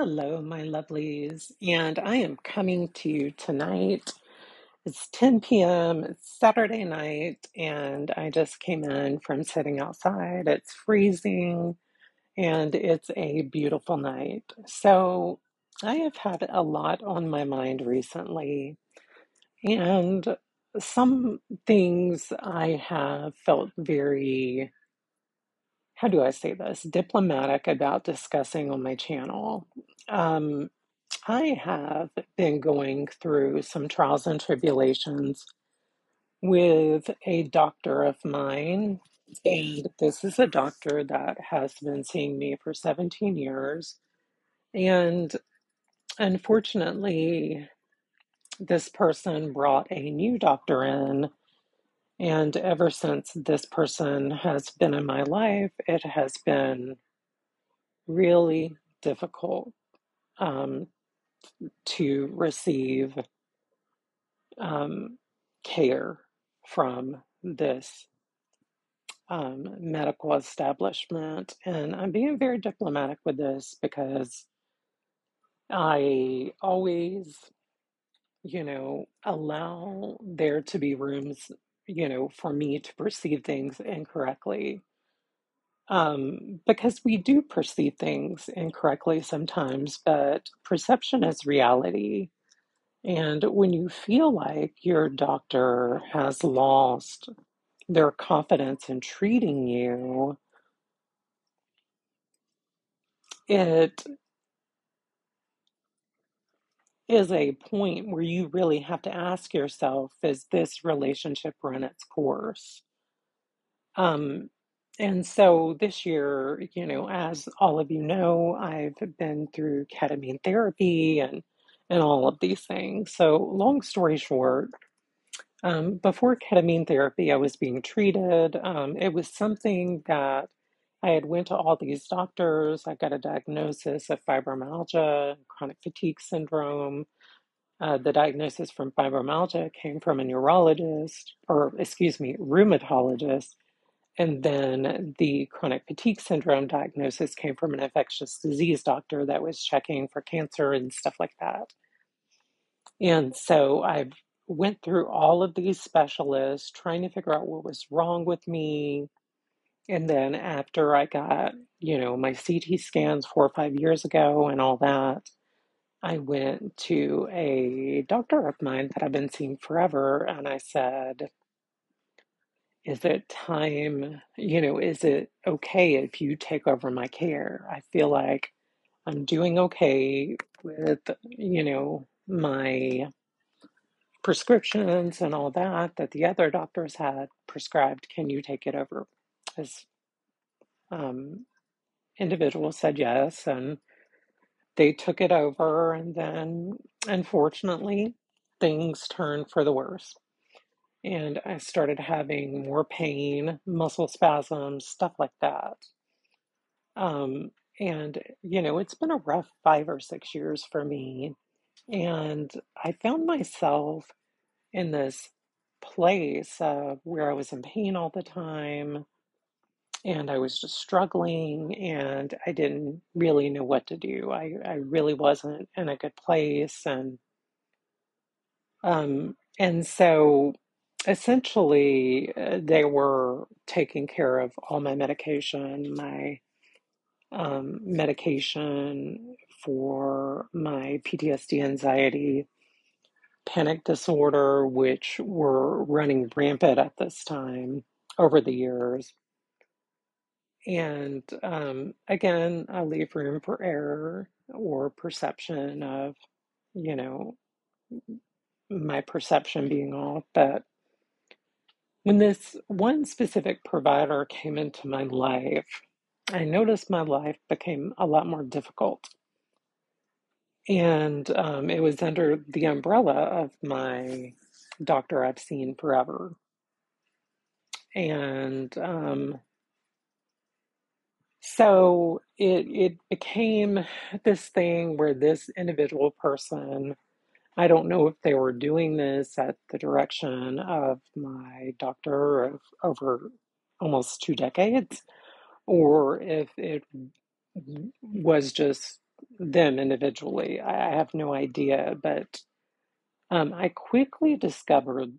Hello, my lovelies, and I am coming to you tonight. It's 10 p.m., it's Saturday night, and I just came in from sitting outside. It's freezing and it's a beautiful night. So, I have had a lot on my mind recently, and some things I have felt very, how do I say this, diplomatic about discussing on my channel. Um, I have been going through some trials and tribulations with a doctor of mine. And this is a doctor that has been seeing me for 17 years. And unfortunately, this person brought a new doctor in. And ever since this person has been in my life, it has been really difficult um, to receive um, care from this um, medical establishment. And I'm being very diplomatic with this because I always, you know, allow there to be rooms, you know, for me to perceive things incorrectly. Um, because we do perceive things incorrectly sometimes, but perception is reality. And when you feel like your doctor has lost their confidence in treating you, it is a point where you really have to ask yourself, is this relationship run its course? Um, and so this year, you know, as all of you know, I've been through ketamine therapy and and all of these things. So long story short, Um, before ketamine therapy, I was being treated. Um, it was something that I had went to all these doctors. I got a diagnosis of fibromyalgia, chronic fatigue syndrome. Uh, the diagnosis from fibromyalgia came from a neurologist, or excuse me, rheumatologist. And then the chronic fatigue syndrome diagnosis came from an infectious disease doctor that was checking for cancer and stuff like that. And so I went through all of these specialists trying to figure out what was wrong with me. And then after I got, you know, my CT scans four or five years ago and all that, I went to a doctor of mine that I've been seeing forever. And I said, Is it time, you know, is it okay if you take over my care? I feel like I'm doing okay with, you know, my prescriptions and all that that the other doctors had prescribed. Can you take it over? This um, individual said yes, and they took it over. And then, unfortunately, things turned for the worse. And I started having more pain, muscle spasms, stuff like that. Um, and, you know, it's been a rough five or six years for me. And I found myself in this place uh, where I was in pain all the time and I was just struggling and I didn't really know what to do. I, I really wasn't in a good place and um and so essentially uh, they were taking care of all my medication, my um, medication for my PTSD anxiety panic disorder, which were running rampant at this time over the years. And um, again, I leave room for error or perception of, you know, my perception being off. But when this one specific provider came into my life, I noticed my life became a lot more difficult. And um, it was under the umbrella of my doctor I've seen forever. And um, so it it became this thing where this individual person, I don't know if they were doing this at the direction of my doctor of over almost two decades, or if it was just them individually. I have no idea, but um, I quickly discovered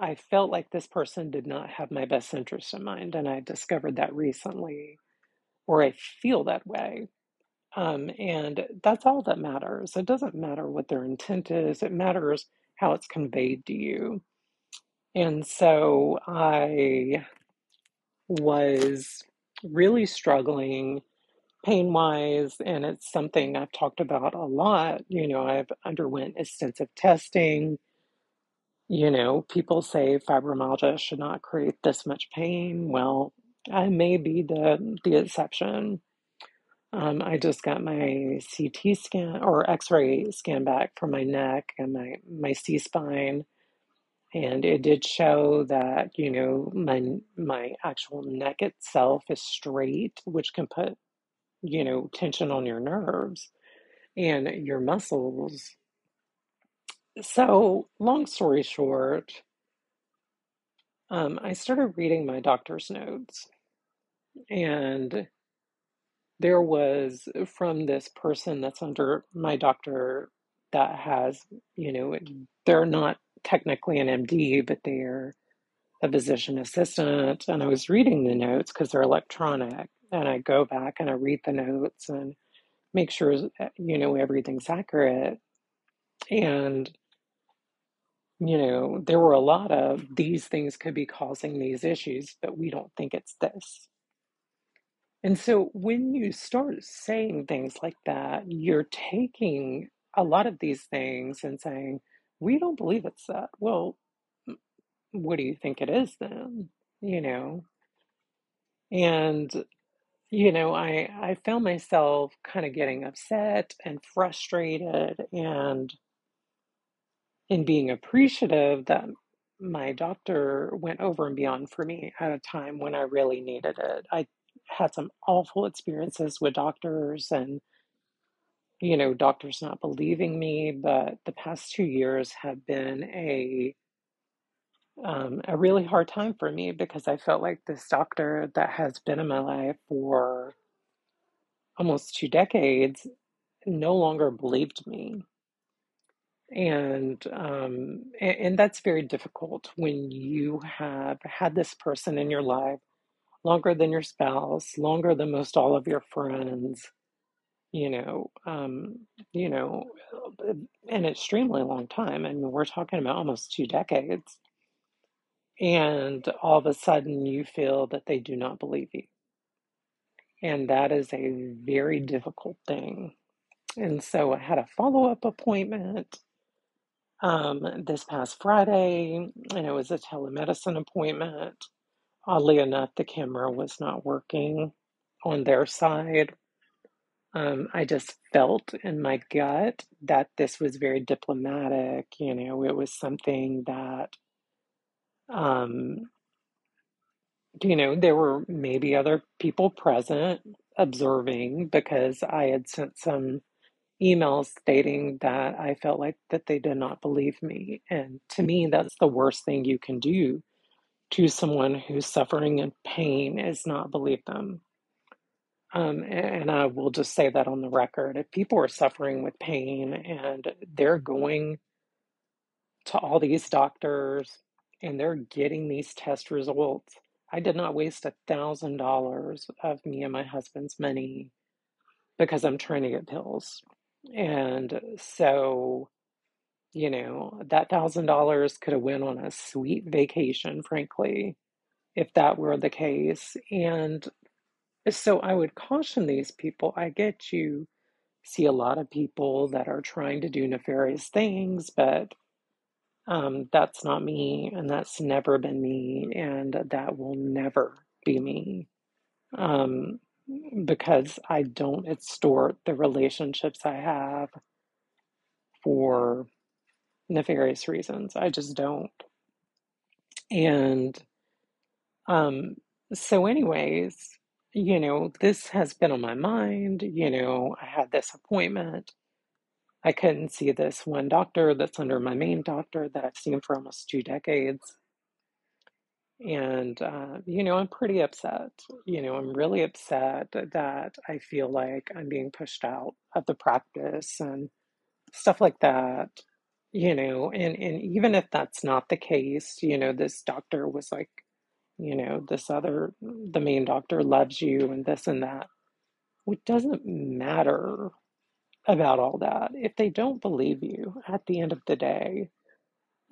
I felt like this person did not have my best interest in mind, and I discovered that recently, or I feel that way. Um, and that's all that matters. It doesn't matter what their intent is, it matters how it's conveyed to you. And so I was really struggling pain wise, and it's something I've talked about a lot. You know, I've underwent extensive testing. You know, people say fibromyalgia should not create this much pain. Well, I may be the the exception. Um, I just got my CT scan or X-ray scan back for my neck and my my C-spine, and it did show that, you know, my my actual neck itself is straight, which can put, you know, tension on your nerves and your muscles. So, long story short, um, I started reading my doctor's notes, and there was from this person that's under my doctor that has, you know, they're not technically an MD, but they're a physician assistant. And I was reading the notes because they're electronic, and I go back and I read the notes and make sure, you know, everything's accurate. And, you know, there were a lot of these things could be causing these issues, but we don't think it's this And so when you start saying things like that, you're taking a lot of these things and saying, we don't believe it's that. Well, what do you think it is then? You know? And, you know, I I found myself kind of getting upset and frustrated and in being appreciative that my doctor went over and beyond for me at a time when I really needed it. I had some awful experiences with doctors and you know, doctors not believing me, but the past two years have been a um, a really hard time for me because I felt like this doctor that has been in my life for almost two decades no longer believed me, and um, and, and that's very difficult when you have had this person in your life longer than your spouse, longer than most all of your friends you know, um, you know, an extremely long time. I mean, we're talking about almost two decades. And all of a sudden you feel that they do not believe you. And that is a very difficult thing. And so I had a follow up appointment um, this past Friday, and it was a telemedicine appointment. Oddly enough, the camera was not working on their side. Um, I just felt in my gut that this was very diplomatic. You know, it was something that, um, you know, there were maybe other people present observing because I had sent some emails stating that I felt like that they did not believe me. And to me, that's the worst thing you can do to someone who's suffering in pain is not believe them. Um, and I will just say that on the record. If people are suffering with pain and they're going to all these doctors and they're getting these test results, I did not waste a thousand dollars of me and my husband's money because I'm trying to get pills. And so, you know, that thousand dollars could have went on a sweet vacation, frankly, if that were the case. And so I would caution these people. I get you see a lot of people that are trying to do nefarious things, but um, that's not me, and that's never been me, and that will never be me um, because I don't extort the relationships I have for nefarious reasons. I just don't. And um, so, anyways, you know, this has been on my mind. You know, I had this appointment. I couldn't see this one doctor that's under my main doctor that I've seen for almost two decades. And, uh, you know, I'm pretty upset. You know, I'm really upset that I feel like I'm being pushed out of the practice and stuff like that. You know, and, and even if that's not the case, you know, this doctor was like, you know, this other, the main doctor loves you and this and that. It doesn't matter about all that if they don't believe you at the end of the day.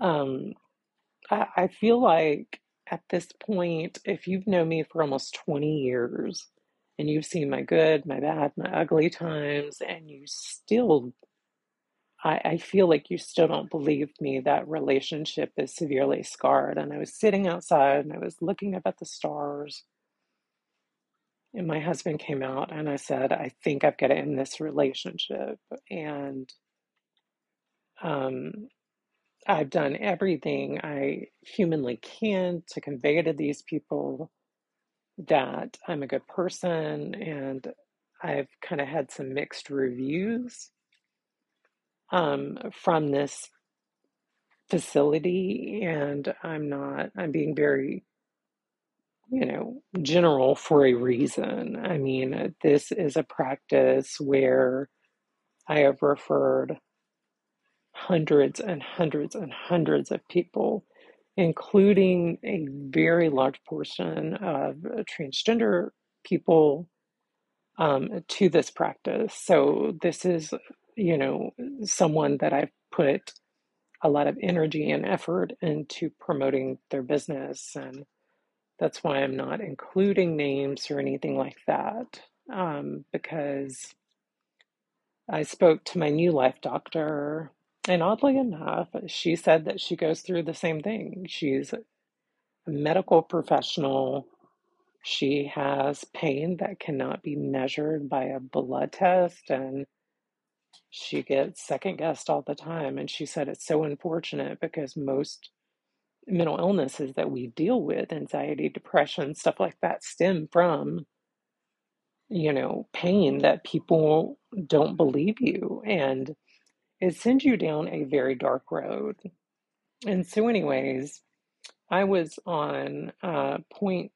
Um, I, I feel like at this point, if you've known me for almost 20 years and you've seen my good, my bad, my ugly times, and you still, I, I feel like you still don't believe me, that relationship is severely scarred. And I was sitting outside and I was looking up at the stars, and my husband came out and I said, I think I've got to end this relationship. And um, I've done everything I humanly can to convey to these people that I'm a good person, and I've kind of had some mixed reviews um, from this facility, and I'm not, I'm being very, you know, general for a reason. I mean, this is a practice where I have referred hundreds and hundreds and hundreds of people, including a very large portion of transgender people um, to this practice. So, this is, you know, someone that I've put a lot of energy and effort into promoting their business. And that's why I'm not including names or anything like that, um, because I spoke to my new life doctor, and oddly enough, she said that she goes through the same thing. She's a medical professional. She has pain that cannot be measured by a blood test, and she gets second guessed all the time. And she said it's so unfortunate because most mental illnesses that we deal with, anxiety, depression, stuff like that, stem from, you know, pain that people don't believe you. And it sends you down a very dark road. And so, anyways, I was on uh, zero point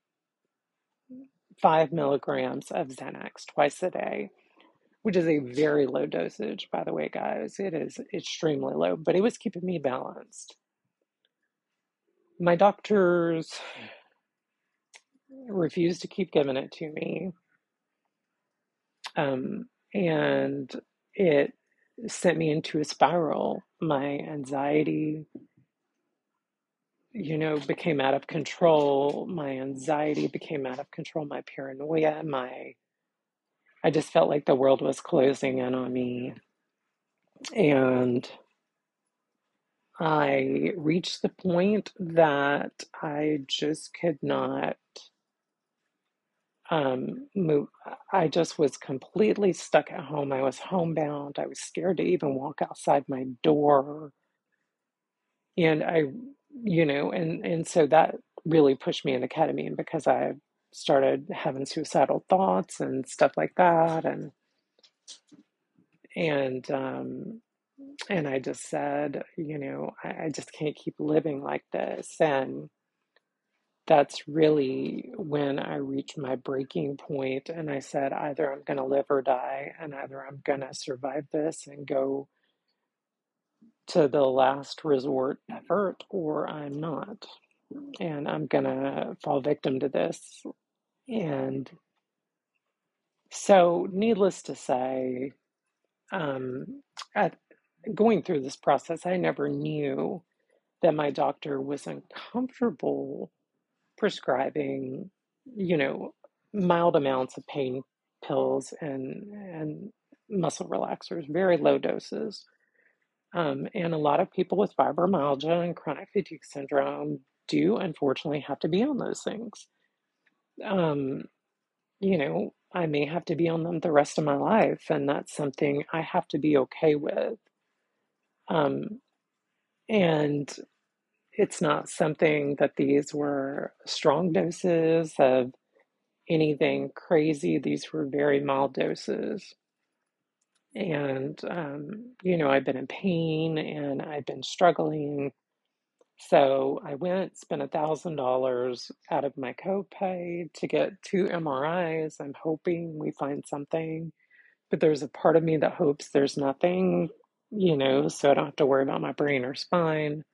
0.5 milligrams of Xanax twice a day, which is a very low dosage, by the way, guys. It is extremely low, but it was keeping me balanced. My doctors refused to keep giving it to me. Um, and it sent me into a spiral. My anxiety, you know, became out of control. My anxiety became out of control. My paranoia, my, I just felt like the world was closing in on me. And I reached the point that I just could not um, move. I just was completely stuck at home. I was homebound. I was scared to even walk outside my door. And I, you know, and, and so that really pushed me into ketamine because I started having suicidal thoughts and stuff like that. And, and, um, and I just said, you know, I, I just can't keep living like this. And that's really when I reached my breaking point and I said, either I'm going to live or die, and either I'm going to survive this and go to the last resort effort, or I'm not. And I'm going to fall victim to this. And so, needless to say, um, at going through this process, I never knew that my doctor was uncomfortable prescribing, you know, mild amounts of pain pills and and muscle relaxers, very low doses. Um, and a lot of people with fibromyalgia and chronic fatigue syndrome do unfortunately have to be on those things. Um, you know, I may have to be on them the rest of my life, and that's something I have to be okay with. Um, and it's not something that these were strong doses of anything crazy. These were very mild doses. And, um, you know, I've been in pain and I've been struggling So I went, spent a thousand dollars out of my copay to get two MRIs. I'm hoping we find something, but there's a part of me that hopes there's nothing, you know, so I don't have to worry about my brain or spine.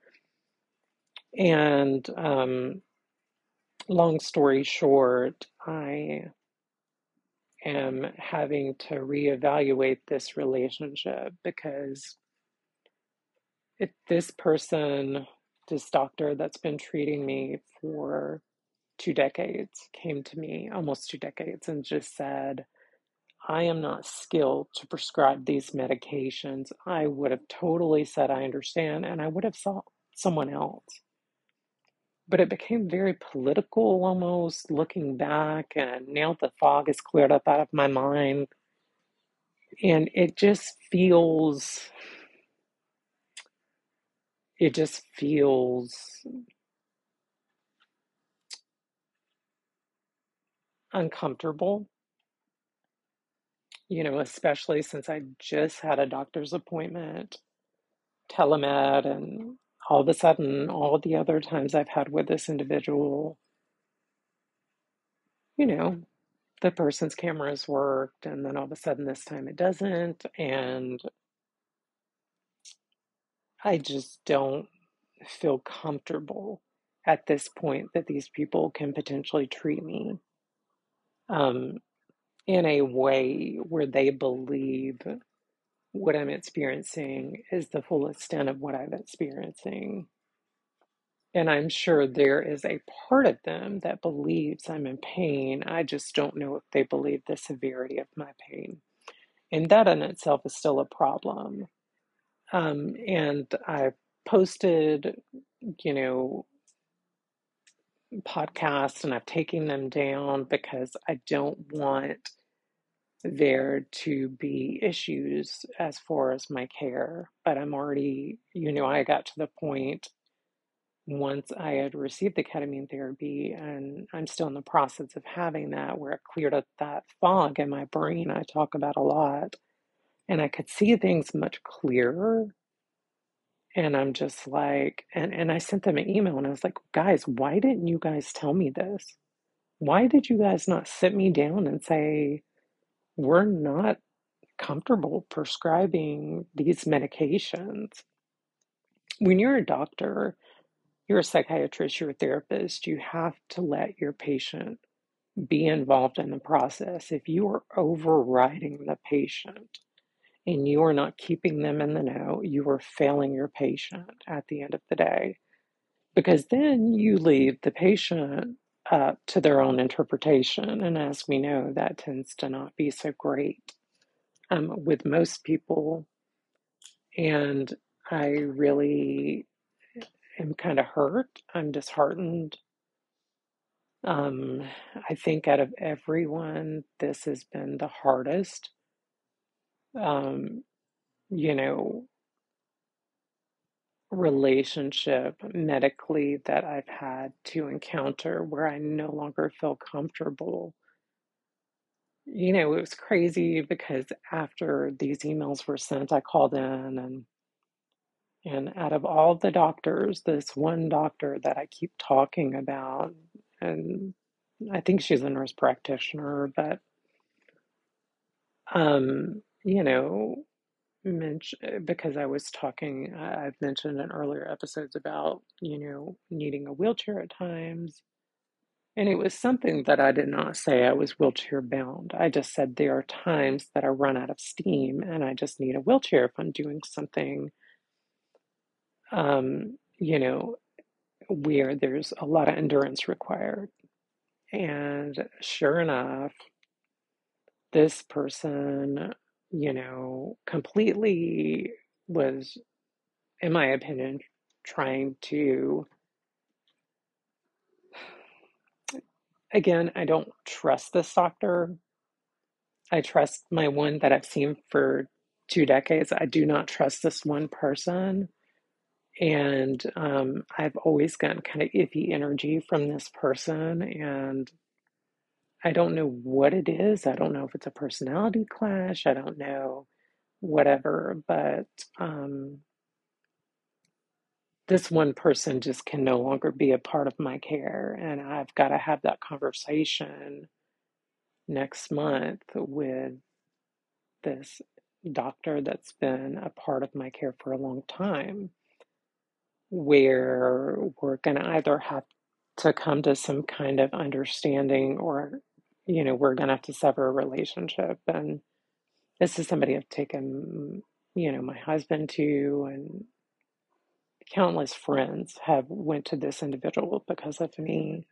And um, long story short, I am having to reevaluate this relationship because it, this person, this doctor that's been treating me for two decades, came to me almost two decades and just said, I am not skilled to prescribe these medications. I would have totally said, I understand, and I would have sought someone else. But it became very political almost looking back, and now the fog is cleared up out of my mind. And it just feels, it just feels uncomfortable, you know, especially since I just had a doctor's appointment, telemed, and all of a sudden, all the other times I've had with this individual, you know, the person's cameras worked, and then all of a sudden this time it doesn't. And I just don't feel comfortable at this point that these people can potentially treat me um, in a way where they believe what I'm experiencing is the full extent of what I'm experiencing. And I'm sure there is a part of them that believes I'm in pain. I just don't know if they believe the severity of my pain. And that in itself is still a problem. Um, and I've posted, you know, podcasts and I've taken them down because I don't want there to be issues as far as my care. But I'm already, you know, I got to the point once I had received the ketamine therapy, and I'm still in the process of having that, where it cleared up that fog in my brain I talk about a lot, and I could see things much clearer. And I'm just like, and, and I sent them an email and I was like, guys, why didn't you guys tell me this? Why did you guys not sit me down and say, we're not comfortable prescribing these medications? When you're a doctor, you're a psychiatrist, you're a therapist, you have to let your patient be involved in the process. If you are overriding the patient and you are not keeping them in the know, you are failing your patient at the end of the day. Because then you leave the patient up to their own interpretation. And as we know, that tends to not be so great um, with most people. And I really am kind of hurt. I'm disheartened. Um, I think out of everyone, this has been the hardest. Um, you know, relationship medically that I've had to encounter where I no longer feel comfortable. You know, it was crazy because after these emails were sent, I called in and and out of all the doctors, this one doctor that I keep talking about, and I think she's a nurse practitioner, but um, you know, mention uh, because I was talking, I've mentioned in earlier episodes about, you know, needing a wheelchair at times. And it was something that I did not say I was wheelchair bound. I just said there are times that I run out of steam and I just need a wheelchair if I'm doing something, um, you know, where there's a lot of endurance required. And sure enough, this person, you know, completely was in my opinion, trying to, again, I don't trust this doctor. I trust my one that I've seen for two decades. I do not trust this one person. And um, I've always gotten kind of iffy energy from this person. And I don't know what it is. I don't know if it's a personality clash. I don't know, whatever. But um, this one person just can no longer be a part of my care. And I've got to have that conversation next month with this doctor that's been a part of my care for a long time, where we're going to either have to come to some kind of understanding or, you know, we're going to have to sever a relationship. And this is somebody I've taken, mm, you know, my husband to and countless friends have went to this individual because of me.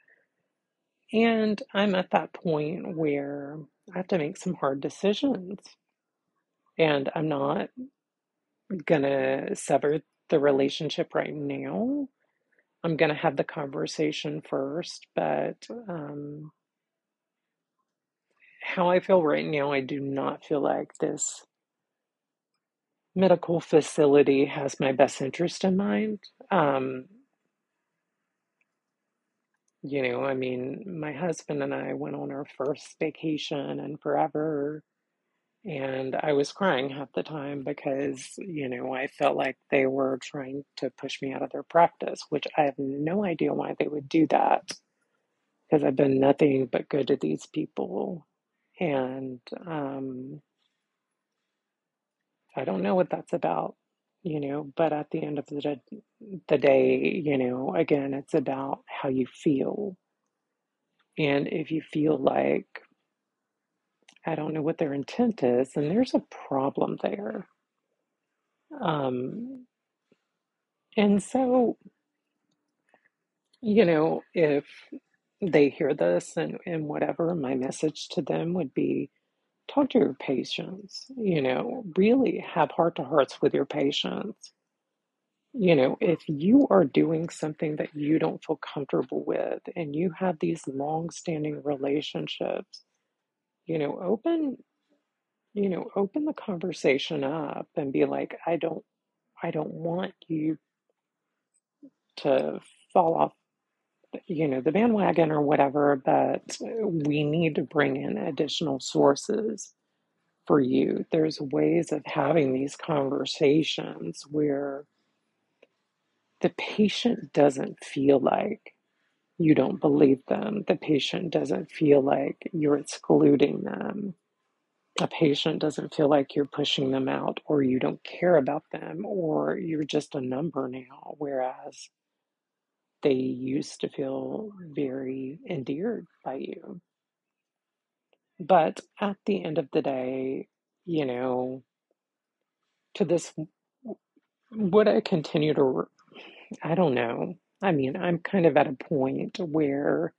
And I'm at that point where I have to make some hard decisions. And I'm not gonna sever the relationship right now. I'm gonna have the conversation first, but um, how I feel right now, I do not feel like this medical facility has my best interest in mind. Um, you know, I mean, my husband and I went on our first vacation and forever, and I was crying half the time because, you know, I felt like they were trying to push me out of their practice, which I have no idea why they would do that because I've been nothing but good to these people. And um, I don't know what that's about, you know, but at the end of the, the day, you know, again, it's about how you feel. And if you feel like, I don't know what their intent is, and there's a problem there. Um, and so, you know, if they hear this and, and whatever, my message to them would be talk to your patients, you know, really have heart to hearts with your patients You know, if you are doing something that you don't feel comfortable with and you have these long-standing relationships, you know, open, you know, open the conversation up and be like, I don't, I don't want you to fall off, you know, the bandwagon or whatever, but we need to bring in additional sources for you. There's ways of having these conversations where the patient doesn't feel like you don't believe them. The patient doesn't feel like you're excluding them. A patient doesn't feel like you're pushing them out or you don't care about them or you're just a number now, whereas they used to feel very endeared by you. But at the end of the day, you know, to this, would I continue to, I don't know. I mean, I'm kind of at a point where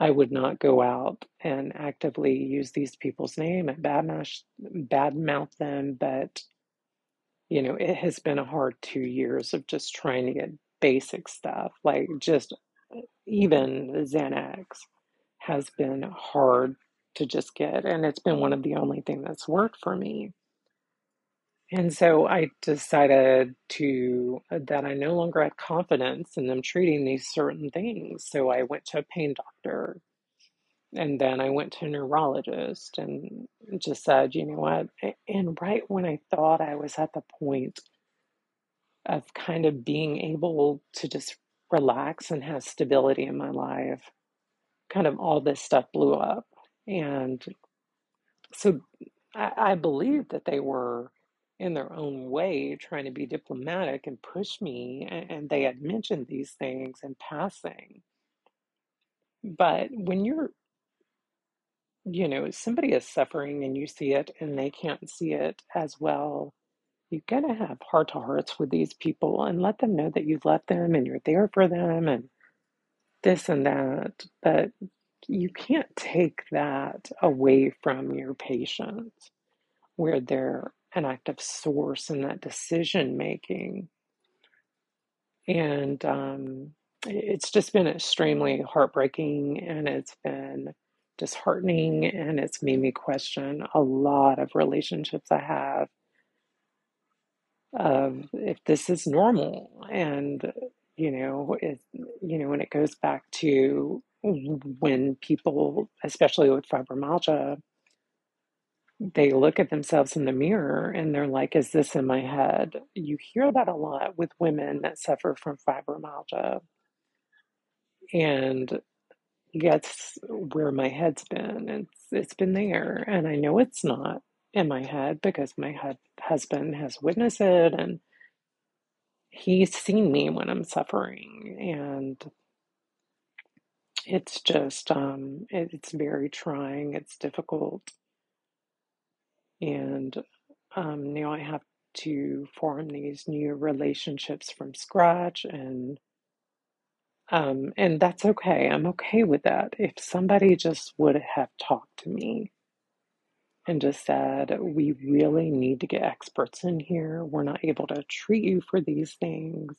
I would not go out and actively use these people's name and badmouth badmouth them, but you know, it has been a hard two years of just trying to get basic stuff, like just uh, even Xanax has been hard to just get, and it's been one of the only thing that's worked for me. And so I decided to uh, that I no longer had confidence in them treating these certain things. So I went to a pain doctor And then I went to a neurologist and just said, you know what? And right when I thought I was at the point of kind of being able to just relax and have stability in my life, kind of all this stuff blew up. And so I, I that they were in their own way trying to be diplomatic and push me. And, they had mentioned these things in passing. But when you're you know, somebody is suffering and you see it and they can't see it as well, you gotta have heart to hearts with these people and let them know that you love them and you're there for them and this and that. But you can't take that away from your patients where they're an active source in that decision making. And um, it's just been extremely heartbreaking and it's been disheartening and it's made me question a lot of relationships I have of if this is normal and you know it you know when it goes back to when people especially with fibromyalgia they look at themselves in the mirror and they're like, Is this in my head? You hear that a lot with women that suffer from fibromyalgia. And that's where my head's been. It's it's been there. And I know it's not in my head because my husband has witnessed it and he's seen me when I'm suffering. And it's just um, it, it's very trying, it's difficult. And um, now I have to form these new relationships from scratch and um, and that's okay. I'm okay with that. If somebody just would have talked to me and just said, We really need to get experts in here. We're not able to treat you for these things.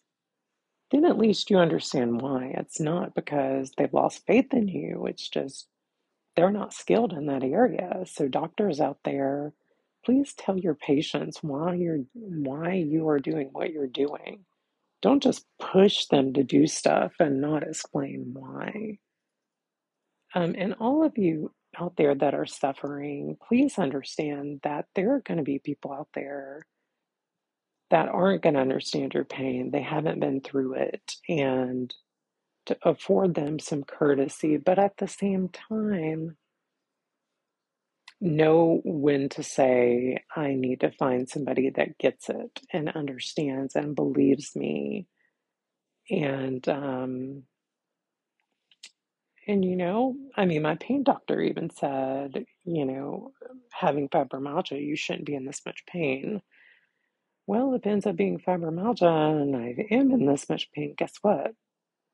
Then at least you understand why. It's not because they've lost faith in you. It's just they're not skilled in that area. So doctors out there, please tell your patients why you're why you are doing what you're doing. Don't just push them to do stuff and not explain why. Um, and all of you out there that are suffering, please understand that there are going to be people out there that aren't going to understand your pain. They haven't been through it. And to afford them some courtesy, but at the same time, know when to say, I need to find somebody that gets it and understands and believes me. And, um, and you know, I mean, my pain doctor even said, you know, having fibromyalgia, you shouldn't be in this much pain. Well, if it ends up being fibromyalgia and I am in this much pain, guess what?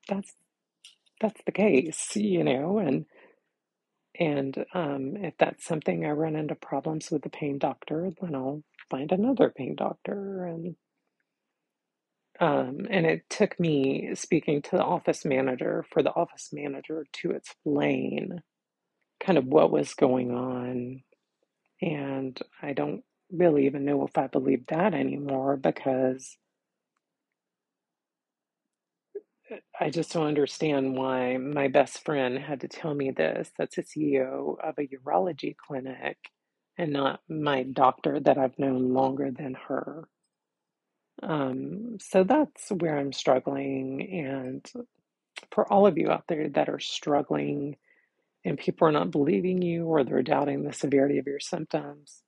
That's that's the case, you know, and and um, if that's something I run into problems with the pain doctor, then I'll find another pain doctor. And um, and it took me speaking to the office manager for the office manager to explain kind of what was going on. And I don't really even know if I believe that anymore because I just don't understand why my best friend had to tell me this. That's a CEO of a urology clinic and not my doctor that I've known longer than her. Um, so that's where I'm struggling. And for all of you out there that are struggling and people are not believing you or they're doubting the severity of your symptoms,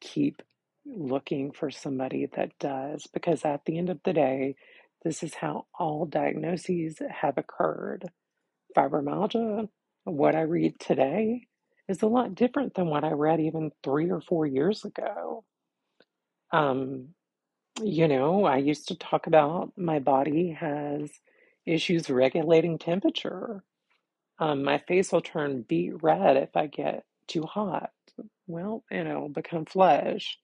keep looking for somebody that does, because at the end of the day, this is how all diagnoses have occurred. Fibromyalgia, what I read today, is a lot different than what I read even three or four years ago. Um, you know, I used to talk about my body has issues regulating temperature. Um, my face will turn beet red if I get too hot. Well, you know, become flush.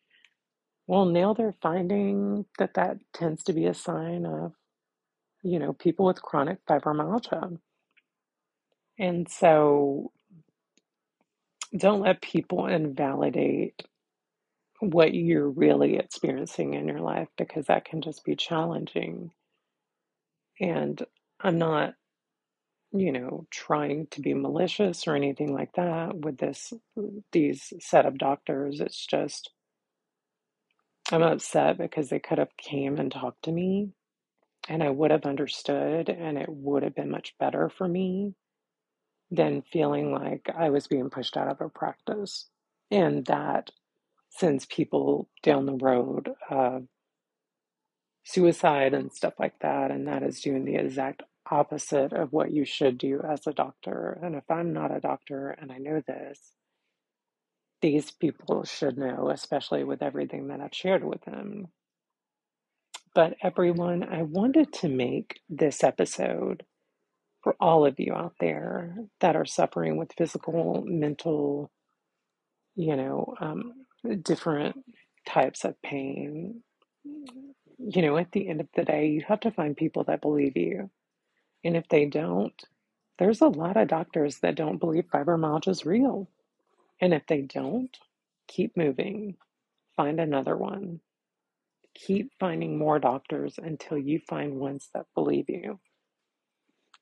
Well, now they're finding that that tends to be a sign of, you know, people with chronic fibromyalgia. And so don't let people invalidate what you're really experiencing in your life because that can just be challenging. And I'm not, you know, trying to be malicious or anything like that with this these set of doctors. It's just I'm upset because they could have came and talked to me and I would have understood and it would have been much better for me than feeling like I was being pushed out of a practice. And that sends people down the road of suicide and stuff like that. And that is doing the exact opposite of what you should do as a doctor. And if I'm not a doctor and I know this, these people should know, especially with everything that I've shared with them. But everyone, I wanted to make this episode for all of you out there that are suffering with physical, mental, you know, um, different types of pain. You know, at the end of the day, you have to find people that believe you. And if they don't, there's a lot of doctors that don't believe fibromyalgia is real. And if they don't, keep moving, find another one. Keep finding more doctors until you find ones that believe you.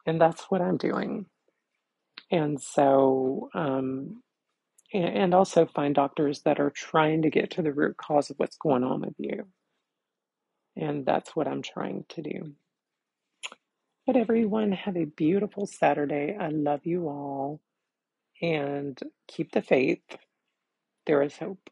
And that's what I'm doing. And so, um, and, and also find doctors that are trying to get to the root cause of what's going on with you. And that's what I'm trying to do. But everyone, have a beautiful Saturday. I love you all and keep the faith. There is hope.